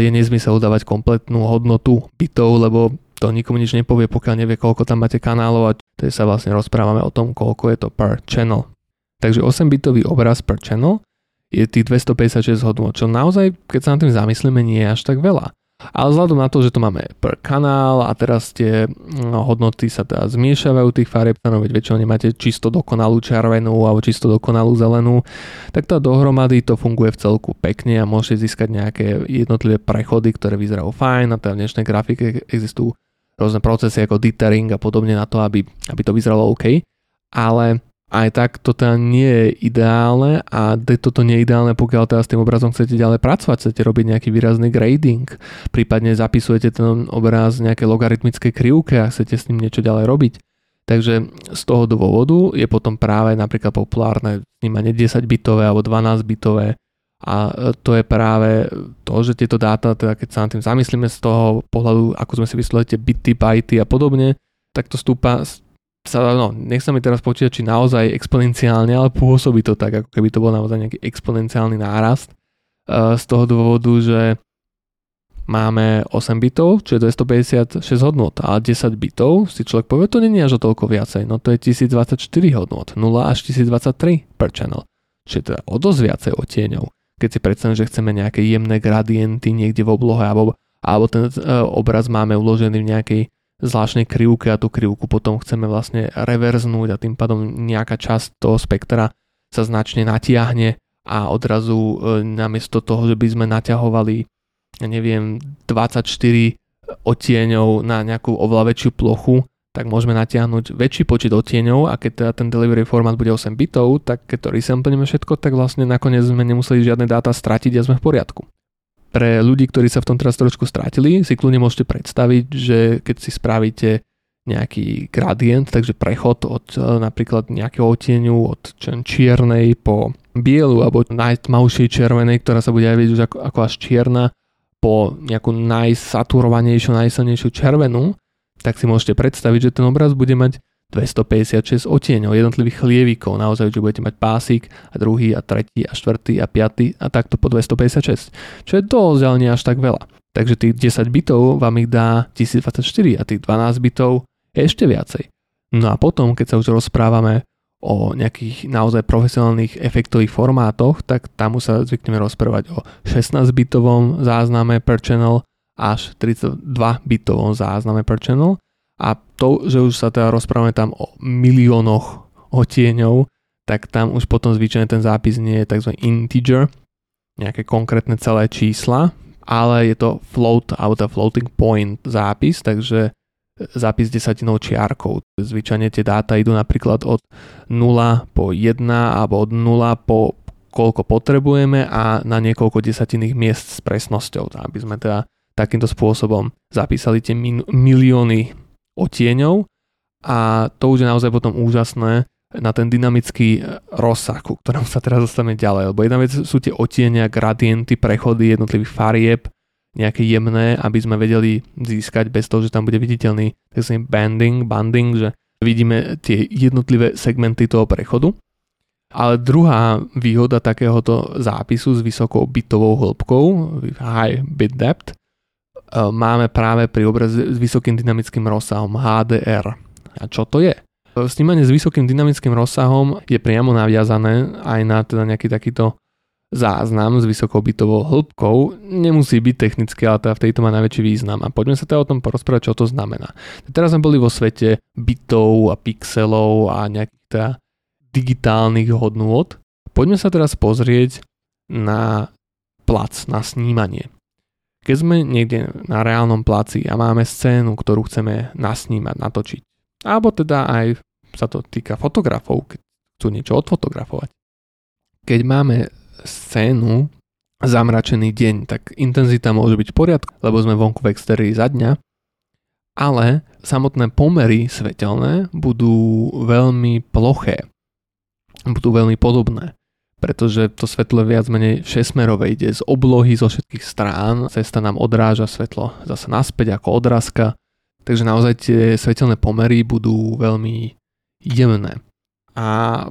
je nezmysel dávať kompletnú hodnotu bitov, lebo to nikomu nič nepovie, pokiaľ nevie, koľko tam máte kanálov a tedy sa vlastne rozprávame o tom, koľko je to per channel. Takže 8-bitový obraz per channel je tých 256 hodnot, čo naozaj, keď sa na tým zamyslíme, nie je až tak veľa. Ale vzhľadom na to, že to máme per kanál a teraz tie no, hodnoty sa teda zmiešavajú tých farieb, no veď väčšinou nemáte čisto dokonalú červenú alebo čisto dokonalú zelenú, tak tá dohromady to funguje v celku pekne a môžete získať nejaké jednotlivé prechody, ktoré vyzerajú fajn a teda v dnešnej grafike existujú rôzne procesy ako dithering a podobne na to, aby, aby to vyzeralo OK. Ale aj tak to teda nie je ideálne a toto nie je ideálne, pokiaľ teda s tým obrazom chcete ďalej pracovať, chcete robiť nejaký výrazný grading, prípadne zapisujete ten obraz nejaké logaritmické krivke a chcete s ním niečo ďalej robiť. Takže z toho dôvodu je potom práve napríklad populárne snímanie 10 bitové alebo 12 bitové a to je práve to, že tieto dáta, teda keď sa nad tým zamyslíme z toho pohľadu, ako sme si vyslovili bity, byty a podobne, tak to stúpa sa, no, nech sa mi teraz počítať, či naozaj exponenciálne, ale pôsobí to tak, ako keby to bol naozaj nejaký exponenciálny nárast. Uh, z toho dôvodu, že máme 8 bitov, čo je 256 hodnot a 10 bitov si človek povie, to je až o toľko viacej, no to je 1024 hodnot, 0 až 1023 per channel, čiže teda o dosť viacej odtieňov. Keď si predstavím, že chceme nejaké jemné gradienty niekde v oblohe alebo, alebo ten uh, obraz máme uložený v nejakej zvláštnej krivke a tú krivku potom chceme vlastne reverznúť a tým pádom nejaká časť toho spektra sa značne natiahne a odrazu e, namiesto toho, že by sme naťahovali neviem 24 odtieňov na nejakú oveľa väčšiu plochu, tak môžeme natiahnuť väčší počet odtieňov a keď teda ten delivery formát bude 8 bitov, tak keď to resamplneme všetko, tak vlastne nakoniec sme nemuseli žiadne dáta stratiť a sme v poriadku pre ľudí, ktorí sa v tom teraz trošku strátili, si kľudne môžete predstaviť, že keď si spravíte nejaký gradient, takže prechod od e, napríklad nejakého odtieniu od čiernej po bielu alebo najtmavšej červenej, ktorá sa bude aj už ako, ako až čierna, po nejakú najsaturovanejšiu, najsilnejšiu červenú, tak si môžete predstaviť, že ten obraz bude mať 256 odtieňov jednotlivých chlievikov, naozaj, že budete mať pásik a druhý a tretí a štvrtý a piatý a takto po 256, čo je dosť, ale nie až tak veľa. Takže tých 10 bitov vám ich dá 1024 a tých 12 bitov je ešte viacej. No a potom, keď sa už rozprávame o nejakých naozaj profesionálnych efektových formátoch, tak tam už sa zvykneme rozprávať o 16-bitovom zázname per channel až 32-bitovom zázname per channel a to, že už sa teda rozprávame tam o miliónoch otieňov, tak tam už potom zvyčajne ten zápis nie je tzv. integer, nejaké konkrétne celé čísla, ale je to float alebo floating point zápis, takže zápis desatinou čiarkou. Zvyčajne tie dáta idú napríklad od 0 po 1 alebo od 0 po koľko potrebujeme a na niekoľko desatinných miest s presnosťou, aby sme teda takýmto spôsobom zapísali tie milióny otieňov a to už je naozaj potom úžasné na ten dynamický rozsah, ku ktorom sa teraz dostaneme ďalej. Lebo jedna vec sú tie otienia, gradienty, prechody jednotlivých farieb, nejaké jemné, aby sme vedeli získať bez toho, že tam bude viditeľný tzv. banding, banding, že vidíme tie jednotlivé segmenty toho prechodu. Ale druhá výhoda takéhoto zápisu s vysokou bitovou hĺbkou, high bit depth, máme práve pri obraze s vysokým dynamickým rozsahom HDR. A čo to je? Snímanie s vysokým dynamickým rozsahom je priamo naviazané aj na teda nejaký takýto záznam s vysokou bytovou hĺbkou. Nemusí byť technicky, ale teda v tejto má najväčší význam. A poďme sa teda o tom porozprávať, čo to znamená. Teraz sme boli vo svete bytov a pixelov a nejakých teda digitálnych hodnôt. Poďme sa teraz pozrieť na plac, na snímanie. Keď sme niekde na reálnom placi a máme scénu, ktorú chceme nasnímať, natočiť, alebo teda aj sa to týka fotografov, keď chcú niečo odfotografovať. Keď máme scénu zamračený deň, tak intenzita môže byť v poriadku, lebo sme vonku v extérii za dňa, ale samotné pomery svetelné budú veľmi ploché, budú veľmi podobné pretože to svetlo viac menej všesmerové ide z oblohy zo všetkých strán, cesta nám odráža svetlo zase naspäť ako odrazka, takže naozaj tie svetelné pomery budú veľmi jemné. A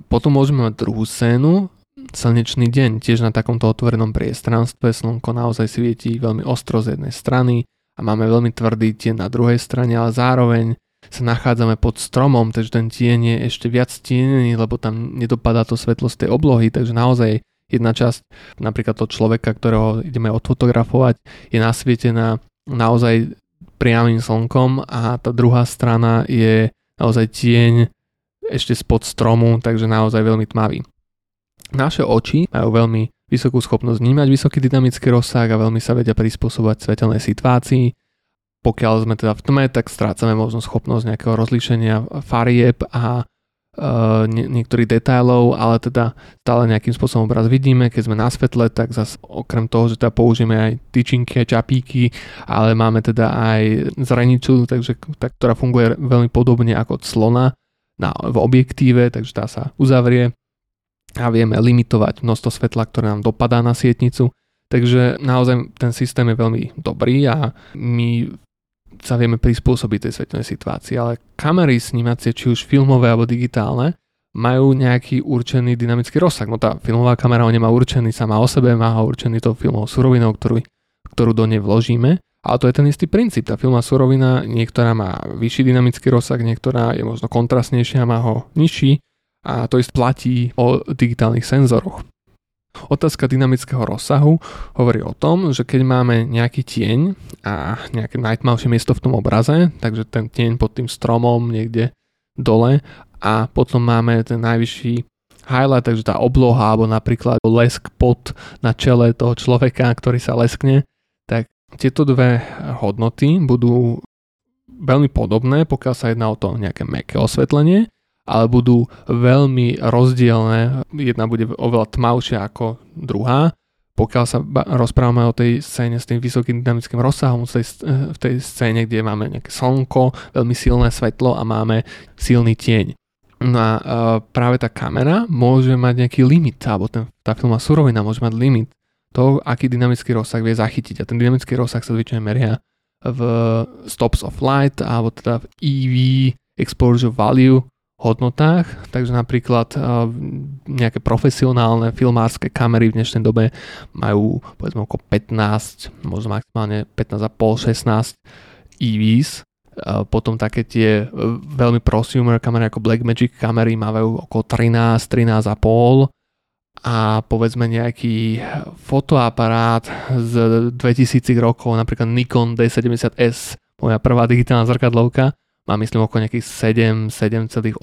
potom môžeme mať druhú scénu, slnečný deň, tiež na takomto otvorenom priestranstve, slnko naozaj svietí veľmi ostro z jednej strany a máme veľmi tvrdý tieň na druhej strane, ale zároveň sa nachádzame pod stromom, takže ten tieň je ešte viac tienený, lebo tam nedopadá to svetlo z tej oblohy, takže naozaj jedna časť, napríklad toho človeka, ktorého ideme odfotografovať, je nasvietená naozaj priamým slnkom a tá druhá strana je naozaj tieň ešte spod stromu, takže naozaj veľmi tmavý. Naše oči majú veľmi vysokú schopnosť vnímať vysoký dynamický rozsah a veľmi sa vedia prispôsobovať svetelnej situácii pokiaľ sme teda v tme, tak strácame možno schopnosť nejakého rozlíšenia farieb a Uh, nie, niektorých detailov, ale teda stále nejakým spôsobom obraz vidíme, keď sme na svetle, tak zase okrem toho, že teda použijeme aj tyčinky a čapíky, ale máme teda aj zreniču, takže, tak, ktorá funguje veľmi podobne ako clona na, v objektíve, takže tá sa uzavrie a vieme limitovať množstvo svetla, ktoré nám dopadá na sietnicu. Takže naozaj ten systém je veľmi dobrý a my sa vieme prispôsobiť tej svetelnej situácii, ale kamery snímacie, či už filmové alebo digitálne, majú nejaký určený dynamický rozsah. No tá filmová kamera ho nemá určený sama o sebe, má ho určený tou filmovou surovinou, ktorú, ktorú do nej vložíme. Ale to je ten istý princíp. Tá filmová surovina, niektorá má vyšší dynamický rozsah, niektorá je možno kontrastnejšia, má ho nižší. A to isté platí o digitálnych senzoroch. Otázka dynamického rozsahu hovorí o tom, že keď máme nejaký tieň a nejaké najtmavšie miesto v tom obraze, takže ten tieň pod tým stromom niekde dole a potom máme ten najvyšší highlight, takže tá obloha alebo napríklad lesk pod na čele toho človeka, ktorý sa leskne, tak tieto dve hodnoty budú veľmi podobné, pokiaľ sa jedná o to nejaké meké osvetlenie ale budú veľmi rozdielne. Jedna bude oveľa tmavšia ako druhá. Pokiaľ sa rozprávame o tej scéne s tým vysokým dynamickým rozsahom, v tej, v tej scéne, kde máme nejaké slnko, veľmi silné svetlo a máme silný tieň. No a uh, práve tá kamera môže mať nejaký limit, alebo ten, tá filmová surovina môže mať limit toho, aký dynamický rozsah vie zachytiť. A ten dynamický rozsah sa zvyčajne meria v stops of light, alebo teda v EV, exposure value, hodnotách, takže napríklad nejaké profesionálne filmárske kamery v dnešnej dobe majú povedzme okolo 15, možno maximálne 15,5, 16 EVs, potom také tie e, veľmi prosumer kamery ako Blackmagic kamery majú okolo 13, 13,5 a povedzme nejaký fotoaparát z 2000 rokov, napríklad Nikon D70S, moja prvá digitálna zrkadlovka, má myslím okolo nejakých 7, 7,8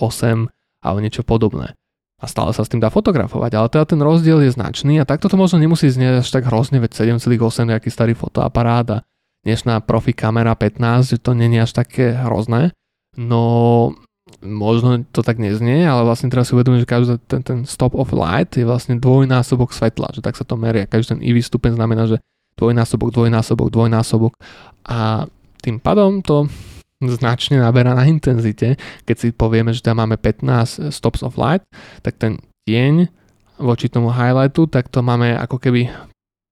alebo niečo podobné. A stále sa s tým dá fotografovať, ale teda ten rozdiel je značný a takto to možno nemusí znieť až tak hrozne, veď 7,8 nejaký starý fotoaparát a dnešná profi kamera 15, že to je až také hrozné. No možno to tak neznie, ale vlastne teraz si uvedomím, že každý ten, ten stop of light je vlastne dvojnásobok svetla, že tak sa to meria. Každý ten IV stupeň znamená, že dvojnásobok, dvojnásobok, dvojnásobok a tým pádom to značne naberá na intenzite. Keď si povieme, že tam máme 15 stops of light, tak ten tieň voči tomu highlightu, tak to máme ako keby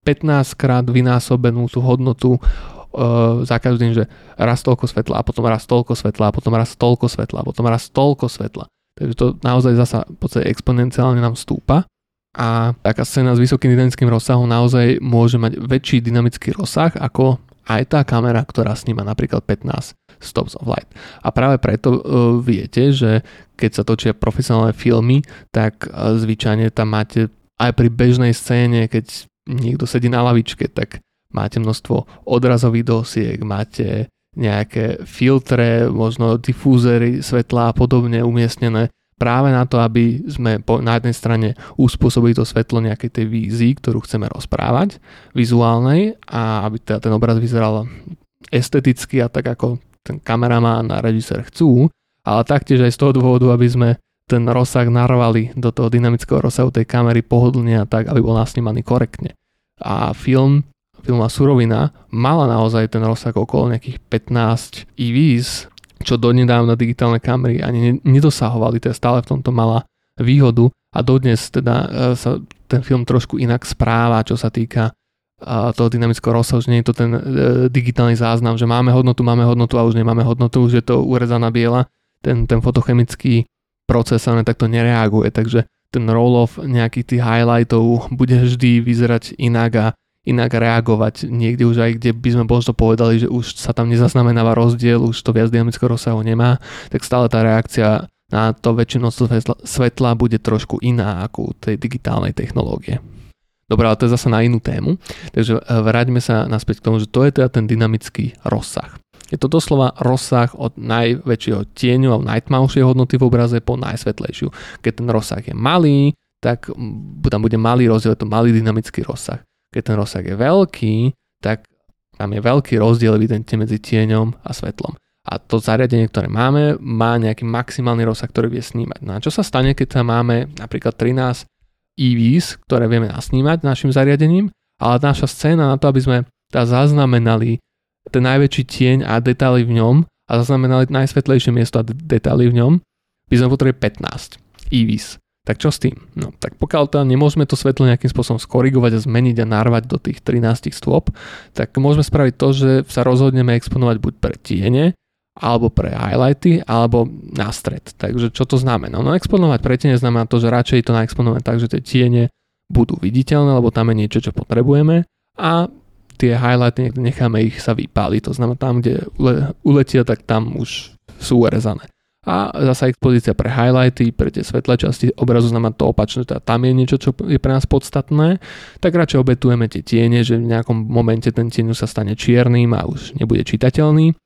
15 krát vynásobenú tú hodnotu uh, za každým, že raz toľko svetla a potom raz toľko svetla a potom raz toľko svetla a potom raz toľko svetla. Takže to naozaj zasa v podstate exponenciálne nám stúpa a taká scéna s vysokým dynamickým rozsahom naozaj môže mať väčší dynamický rozsah ako aj tá kamera, ktorá sníma napríklad 15 stops of light. A práve preto uh, viete, že keď sa točia profesionálne filmy, tak uh, zvyčajne tam máte aj pri bežnej scéne, keď niekto sedí na lavičke, tak máte množstvo odrazových dosiek, máte nejaké filtre, možno difúzery svetla a podobne umiestnené práve na to, aby sme po, na jednej strane uspôsobili to svetlo nejakej tej vízii, ktorú chceme rozprávať, vizuálnej a aby teda ten obraz vyzeral esteticky a tak ako ten kameraman a režisér chcú, ale taktiež aj z toho dôvodu, aby sme ten rozsah narvali do toho dynamického rozsahu tej kamery pohodlne a tak, aby bol nasnímaný korektne. A film, filmová surovina mala naozaj ten rozsah okolo nejakých 15 EVs, čo donedávna digitálne kamery ani nedosahovali, teda stále v tomto mala výhodu a dodnes teda e, sa ten film trošku inak správa, čo sa týka toho dynamického rozsahu, že nie je to ten e, digitálny záznam, že máme hodnotu, máme hodnotu a už nemáme hodnotu, už je to urezaná biela, ten, ten fotochemický proces sa takto nereaguje, takže ten roll-off nejakých tých highlightov bude vždy vyzerať inak a inak reagovať. Niekde už aj, kde by sme možno povedali, že už sa tam nezaznamenáva rozdiel, už to viac dynamického rozsahu nemá, tak stále tá reakcia na to väčšinu svetla, svetla bude trošku iná ako u tej digitálnej technológie. Dobre, ale to je zase na inú tému. Takže e, vráťme sa naspäť k tomu, že to je teda ten dynamický rozsah. Je to doslova rozsah od najväčšieho tieňu a najtmavšej hodnoty v obraze po najsvetlejšiu. Keď ten rozsah je malý, tak tam bude malý rozdiel, je to malý dynamický rozsah. Keď ten rozsah je veľký, tak tam je veľký rozdiel evidentne medzi tieňom a svetlom. A to zariadenie, ktoré máme, má nejaký maximálny rozsah, ktorý vie snímať. No a čo sa stane, keď tam máme napríklad 13 EVs, ktoré vieme nasnímať našim zariadením, ale naša scéna na to, aby sme tá zaznamenali ten najväčší tieň a detaily v ňom a zaznamenali najsvetlejšie miesto a detaily v ňom, by sme potrebovali 15 EVs. Tak čo s tým? No, tak pokiaľ tam nemôžeme to svetlo nejakým spôsobom skorigovať a zmeniť a narvať do tých 13 stôp, tak môžeme spraviť to, že sa rozhodneme exponovať buď pre tiene, alebo pre highlighty, alebo na stred. Takže čo to znamená? No exponovať pre tiene znamená to, že radšej to naexponovať tak, že tie tiene budú viditeľné, lebo tam je niečo, čo potrebujeme a tie highlighty necháme ich sa vypáliť. To znamená tam, kde uletia, tak tam už sú urezané a zasa expozícia pre highlighty, pre tie svetlé časti obrazu znamená to opačné, teda tam je niečo, čo je pre nás podstatné, tak radšej obetujeme tie tiene, že v nejakom momente ten tieň sa stane čiernym a už nebude čitateľný,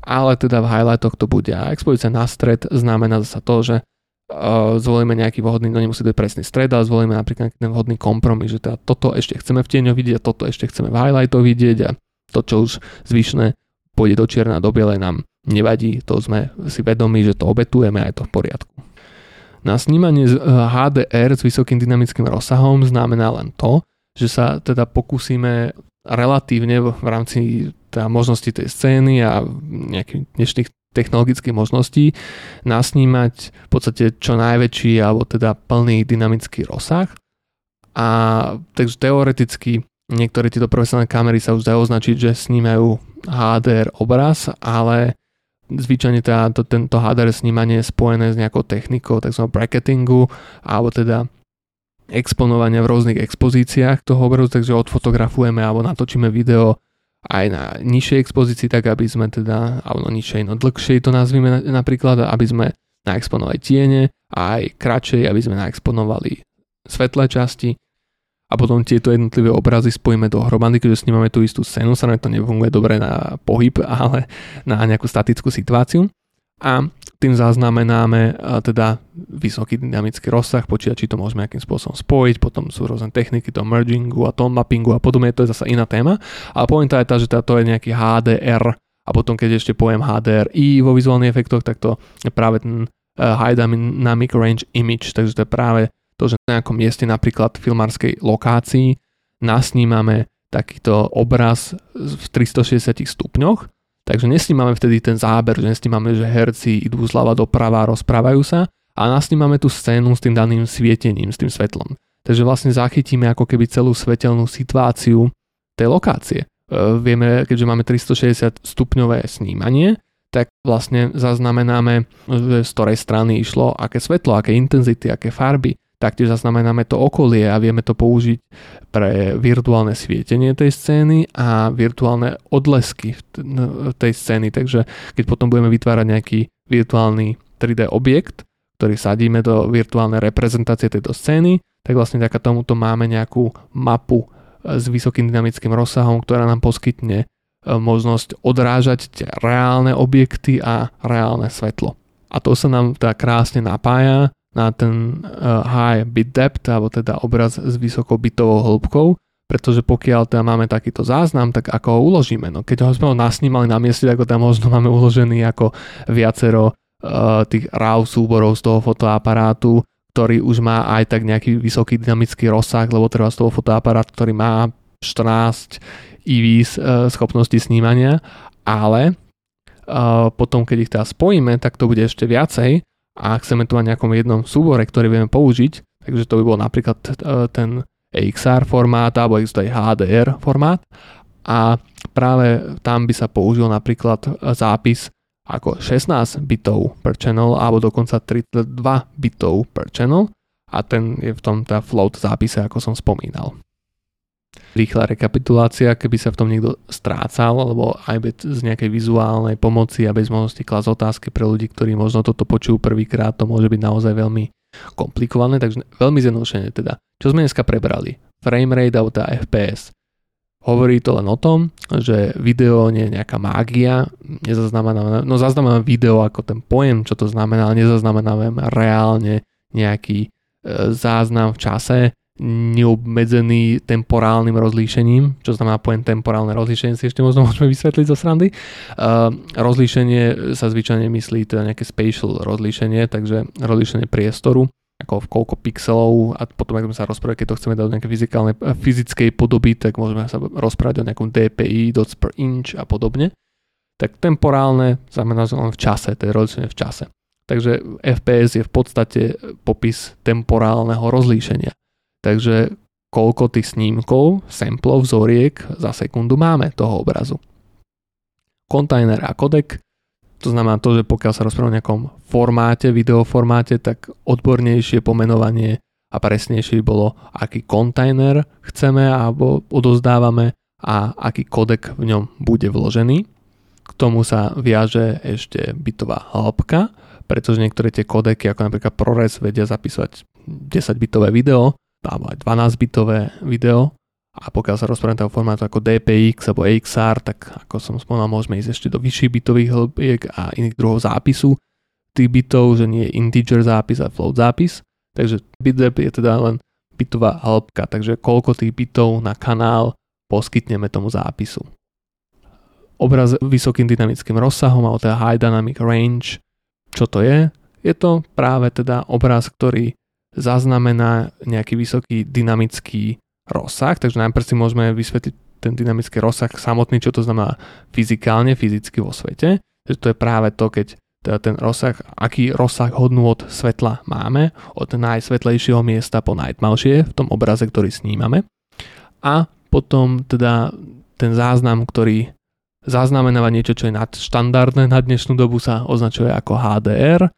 ale teda v highlightoch to bude a expozícia na stred znamená zasa to, že uh, zvolíme nejaký vhodný, no nemusí byť presný stred, ale zvolíme napríklad ten vhodný kompromis, že teda toto ešte chceme v tieňoch vidieť a toto ešte chceme v highlightoch vidieť a to, čo už zvyšné pôjde do čierna, do bielej nám nevadí, to sme si vedomi, že to obetujeme a je to v poriadku. Na snímanie HDR s vysokým dynamickým rozsahom znamená len to, že sa teda pokúsime relatívne v rámci teda možnosti tej scény a nejakých dnešných technologických možností nasnímať v podstate čo najväčší alebo teda plný dynamický rozsah. A takže teoreticky niektoré tieto profesionálne kamery sa už dajú označiť, že snímajú HDR obraz, ale zvyčajne teda to, tento HDR snímanie je spojené s nejakou technikou tzv. bracketingu alebo teda exponovania v rôznych expozíciách toho obrazu, takže odfotografujeme alebo natočíme video aj na nižšej expozícii, tak aby sme teda, alebo nižšej, no dlhšej to nazvime napríklad, aby sme naexponovali tiene a aj kratšej, aby sme naexponovali svetlé časti a potom tieto jednotlivé obrazy spojíme dohromady, keďže snímame tú istú scénu, sa to nefunguje dobre na pohyb, ale na nejakú statickú situáciu. A tým zaznamenáme teda vysoký dynamický rozsah, počítači to môžeme nejakým spôsobom spojiť, potom sú rôzne techniky toho mergingu a tone mappingu a podobne, to je zase iná téma. Ale pointa je tá, že teda to je nejaký HDR a potom keď ešte poviem HDRI vo vizuálnych efektoch, tak to je práve ten High Dynamic Range Image, takže to je práve to, že na nejakom mieste napríklad v filmárskej lokácii nasnímame takýto obraz v 360 stupňoch, takže nesnímame vtedy ten záber, že nesnímame, že herci idú zľava doprava a rozprávajú sa, a nasnímame tú scénu s tým daným svietením, s tým svetlom. Takže vlastne zachytíme ako keby celú svetelnú situáciu tej lokácie. E, vieme, keďže máme 360 stupňové snímanie, tak vlastne zaznamenáme, že z ktorej strany išlo, aké svetlo, aké intenzity, aké farby, taktiež zaznamenáme to okolie a vieme to použiť pre virtuálne svietenie tej scény a virtuálne odlesky tej scény. Takže keď potom budeme vytvárať nejaký virtuálny 3D objekt, ktorý sadíme do virtuálnej reprezentácie tejto scény, tak vlastne vďaka tomuto máme nejakú mapu s vysokým dynamickým rozsahom, ktorá nám poskytne e, možnosť odrážať tie reálne objekty a reálne svetlo. A to sa nám teda krásne napája na ten uh, high bit depth, alebo teda obraz s vysokou bitovou hĺbkou, pretože pokiaľ teda máme takýto záznam, tak ako ho uložíme? No keď ho sme ho nasnímali na mieste, ako tam možno máme uložený ako viacero uh, tých RAW súborov z toho fotoaparátu, ktorý už má aj tak nejaký vysoký dynamický rozsah, lebo treba z toho fotoaparát, ktorý má 14 EVs uh, schopnosti snímania, ale uh, potom keď ich teda spojíme, tak to bude ešte viacej a chceme tu mať nejakom jednom súbore, ktorý vieme použiť, takže to by bol napríklad uh, ten XR formát alebo existuje HDR formát. A práve tam by sa použil napríklad zápis ako 16 bitov per channel alebo dokonca 32 bitov per channel. A ten je v tom tá float zápise, ako som spomínal rýchla rekapitulácia, keby sa v tom niekto strácal, alebo aj bez nejakej vizuálnej pomoci a bez možnosti klas otázky pre ľudí, ktorí možno toto počujú prvýkrát, to môže byť naozaj veľmi komplikované, takže veľmi zjednodušene teda. Čo sme dneska prebrali? Framerate alebo tá FPS. Hovorí to len o tom, že video nie je nejaká mágia, nezaznamenáme, no zaznamenáme video ako ten pojem, čo to znamená, ale nezaznamenáme reálne nejaký e, záznam v čase, neobmedzený temporálnym rozlíšením, čo znamená pojem temporálne rozlíšenie, si ešte možno môžeme vysvetliť zo srandy. Uh, rozlíšenie sa zvyčajne myslí teda nejaké spatial rozlíšenie, takže rozlíšenie priestoru, ako v koľko pixelov a potom, ak sme sa rozprávali, keď to chceme dať do nejakej fyzikálnej, fyzickej podoby, tak môžeme sa rozprávať o nejakom DPI, dots per inch a podobne. Tak temporálne znamená, len v čase, je rozlíšenie v čase. Takže FPS je v podstate popis temporálneho rozlíšenia. Takže koľko tých snímkov, samplov, vzoriek za sekundu máme toho obrazu. Kontajner a kodek, to znamená to, že pokiaľ sa rozprávame o nejakom formáte, videoformáte, tak odbornejšie pomenovanie a presnejšie by bolo, aký kontajner chceme alebo odozdávame a aký kodek v ňom bude vložený. K tomu sa viaže ešte bitová hĺbka, pretože niektoré tie kodeky, ako napríklad ProRes, vedia zapísať 10-bitové video, alebo aj 12-bitové video a pokiaľ sa rozprávame toho formátu ako DPX alebo XR, tak ako som spomínal, môžeme ísť ešte do vyšších bitových hĺbiek a iných druhov zápisu tých bitov, že nie je integer zápis a float zápis. Takže bitdep je teda len bitová hĺbka, takže koľko tých bitov na kanál poskytneme tomu zápisu. Obraz vysokým dynamickým rozsahom, alebo teda high dynamic range, čo to je? Je to práve teda obraz, ktorý zaznamená nejaký vysoký dynamický rozsah, takže najprv si môžeme vysvetliť ten dynamický rozsah samotný, čo to znamená fyzikálne, fyzicky vo svete. To je práve to, keď teda ten rozsah, aký rozsah hodnú od svetla máme, od najsvetlejšieho miesta po najtmavšie v tom obraze, ktorý snímame. A potom teda ten záznam, ktorý zaznamenáva niečo, čo je nadštandardné na dnešnú dobu sa označuje ako HDR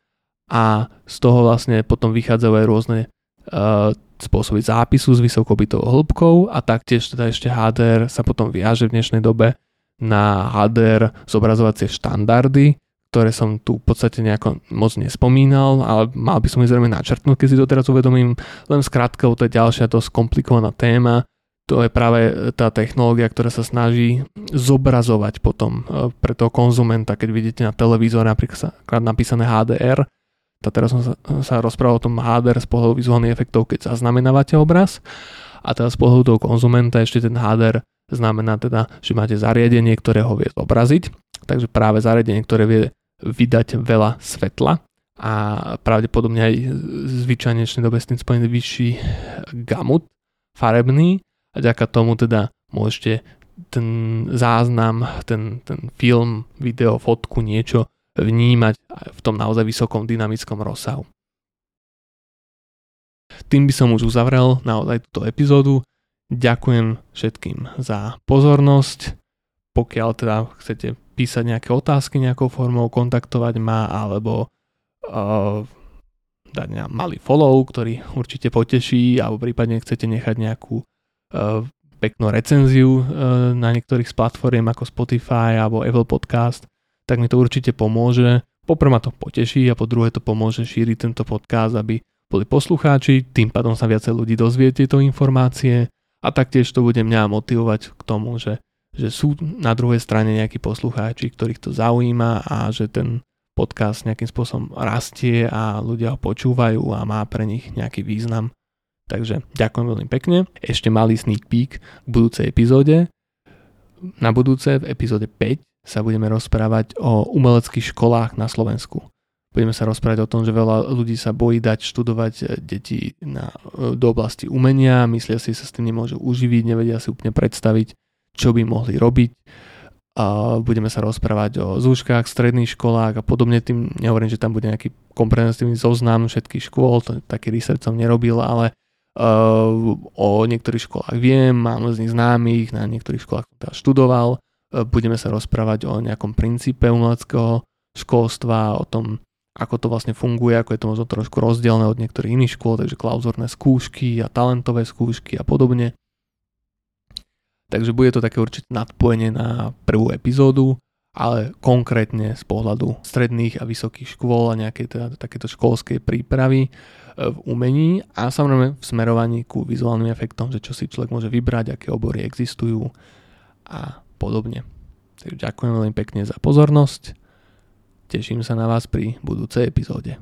a z toho vlastne potom vychádzajú aj rôzne uh, spôsoby zápisu s vysokobytou hĺbkou a taktiež teda ešte HDR sa potom viaže v dnešnej dobe na HDR zobrazovacie štandardy, ktoré som tu v podstate nejako moc nespomínal, ale mal by som ich zrejme načrtnúť, keď si to teraz uvedomím. Len skrátka, to je ďalšia dosť komplikovaná téma. To je práve tá technológia, ktorá sa snaží zobrazovať potom e, pre toho konzumenta, keď vidíte na televízore napríklad napísané HDR, a teraz som sa, sa rozprával o tom HDR z pohľadu vizuálnych efektov, keď zaznamenávate obraz. A teraz z pohľadu toho konzumenta ešte ten HDR znamená teda, že máte zariadenie, ktoré ho vie zobraziť. Takže práve zariadenie, ktoré vie vydať veľa svetla a pravdepodobne aj zvyčajne v dobe s tým spojený vyšší gamut farebný a ďaká tomu teda môžete ten záznam, ten, ten film, video, fotku, niečo vnímať v tom naozaj vysokom dynamickom rozsahu. Tým by som už uzavrel naozaj túto epizódu. Ďakujem všetkým za pozornosť. Pokiaľ teda chcete písať nejaké otázky nejakou formou, kontaktovať ma alebo uh, dať na malý follow, ktorý určite poteší, alebo prípadne chcete nechať nejakú uh, peknú recenziu uh, na niektorých z platform ako Spotify alebo Apple Podcast, tak mi to určite pomôže. Poprvé ma to poteší a po druhé to pomôže šíriť tento podcast, aby boli poslucháči, tým pádom sa viacej ľudí dozvie tieto informácie a taktiež to bude mňa motivovať k tomu, že, že sú na druhej strane nejakí poslucháči, ktorých to zaujíma a že ten podcast nejakým spôsobom rastie a ľudia ho počúvajú a má pre nich nejaký význam. Takže ďakujem veľmi pekne. Ešte malý sneak peek k budúcej epizóde. Na budúce v epizóde 5 sa budeme rozprávať o umeleckých školách na Slovensku. Budeme sa rozprávať o tom, že veľa ľudí sa bojí dať študovať eh, deti na, eh, do oblasti umenia, myslia si, že sa s tým nemôžu uživiť, nevedia si úplne predstaviť, čo by mohli robiť a budeme sa rozprávať o zúškach, stredných školách a podobne. Tým nehovorím, že tam bude nejaký komprehensívny zoznam všetkých škôl, to taký research som nerobil, ale uh, o niektorých školách viem, mám z nich známych, na niektorých školách som teda študoval. Budeme sa rozprávať o nejakom princípe umeleckého školstva, o tom, ako to vlastne funguje, ako je to možno trošku rozdielne od niektorých iných škôl, takže klauzorné skúšky a talentové skúšky a podobne. Takže bude to také určite nadpojenie na prvú epizódu, ale konkrétne z pohľadu stredných a vysokých škôl a nejakej teda takéto školskej prípravy e, v umení a samozrejme v smerovaní ku vizuálnym efektom, že čo si človek môže vybrať, aké obory existujú a podobne. Takže ďakujem veľmi pekne za pozornosť. Teším sa na vás pri budúcej epizóde.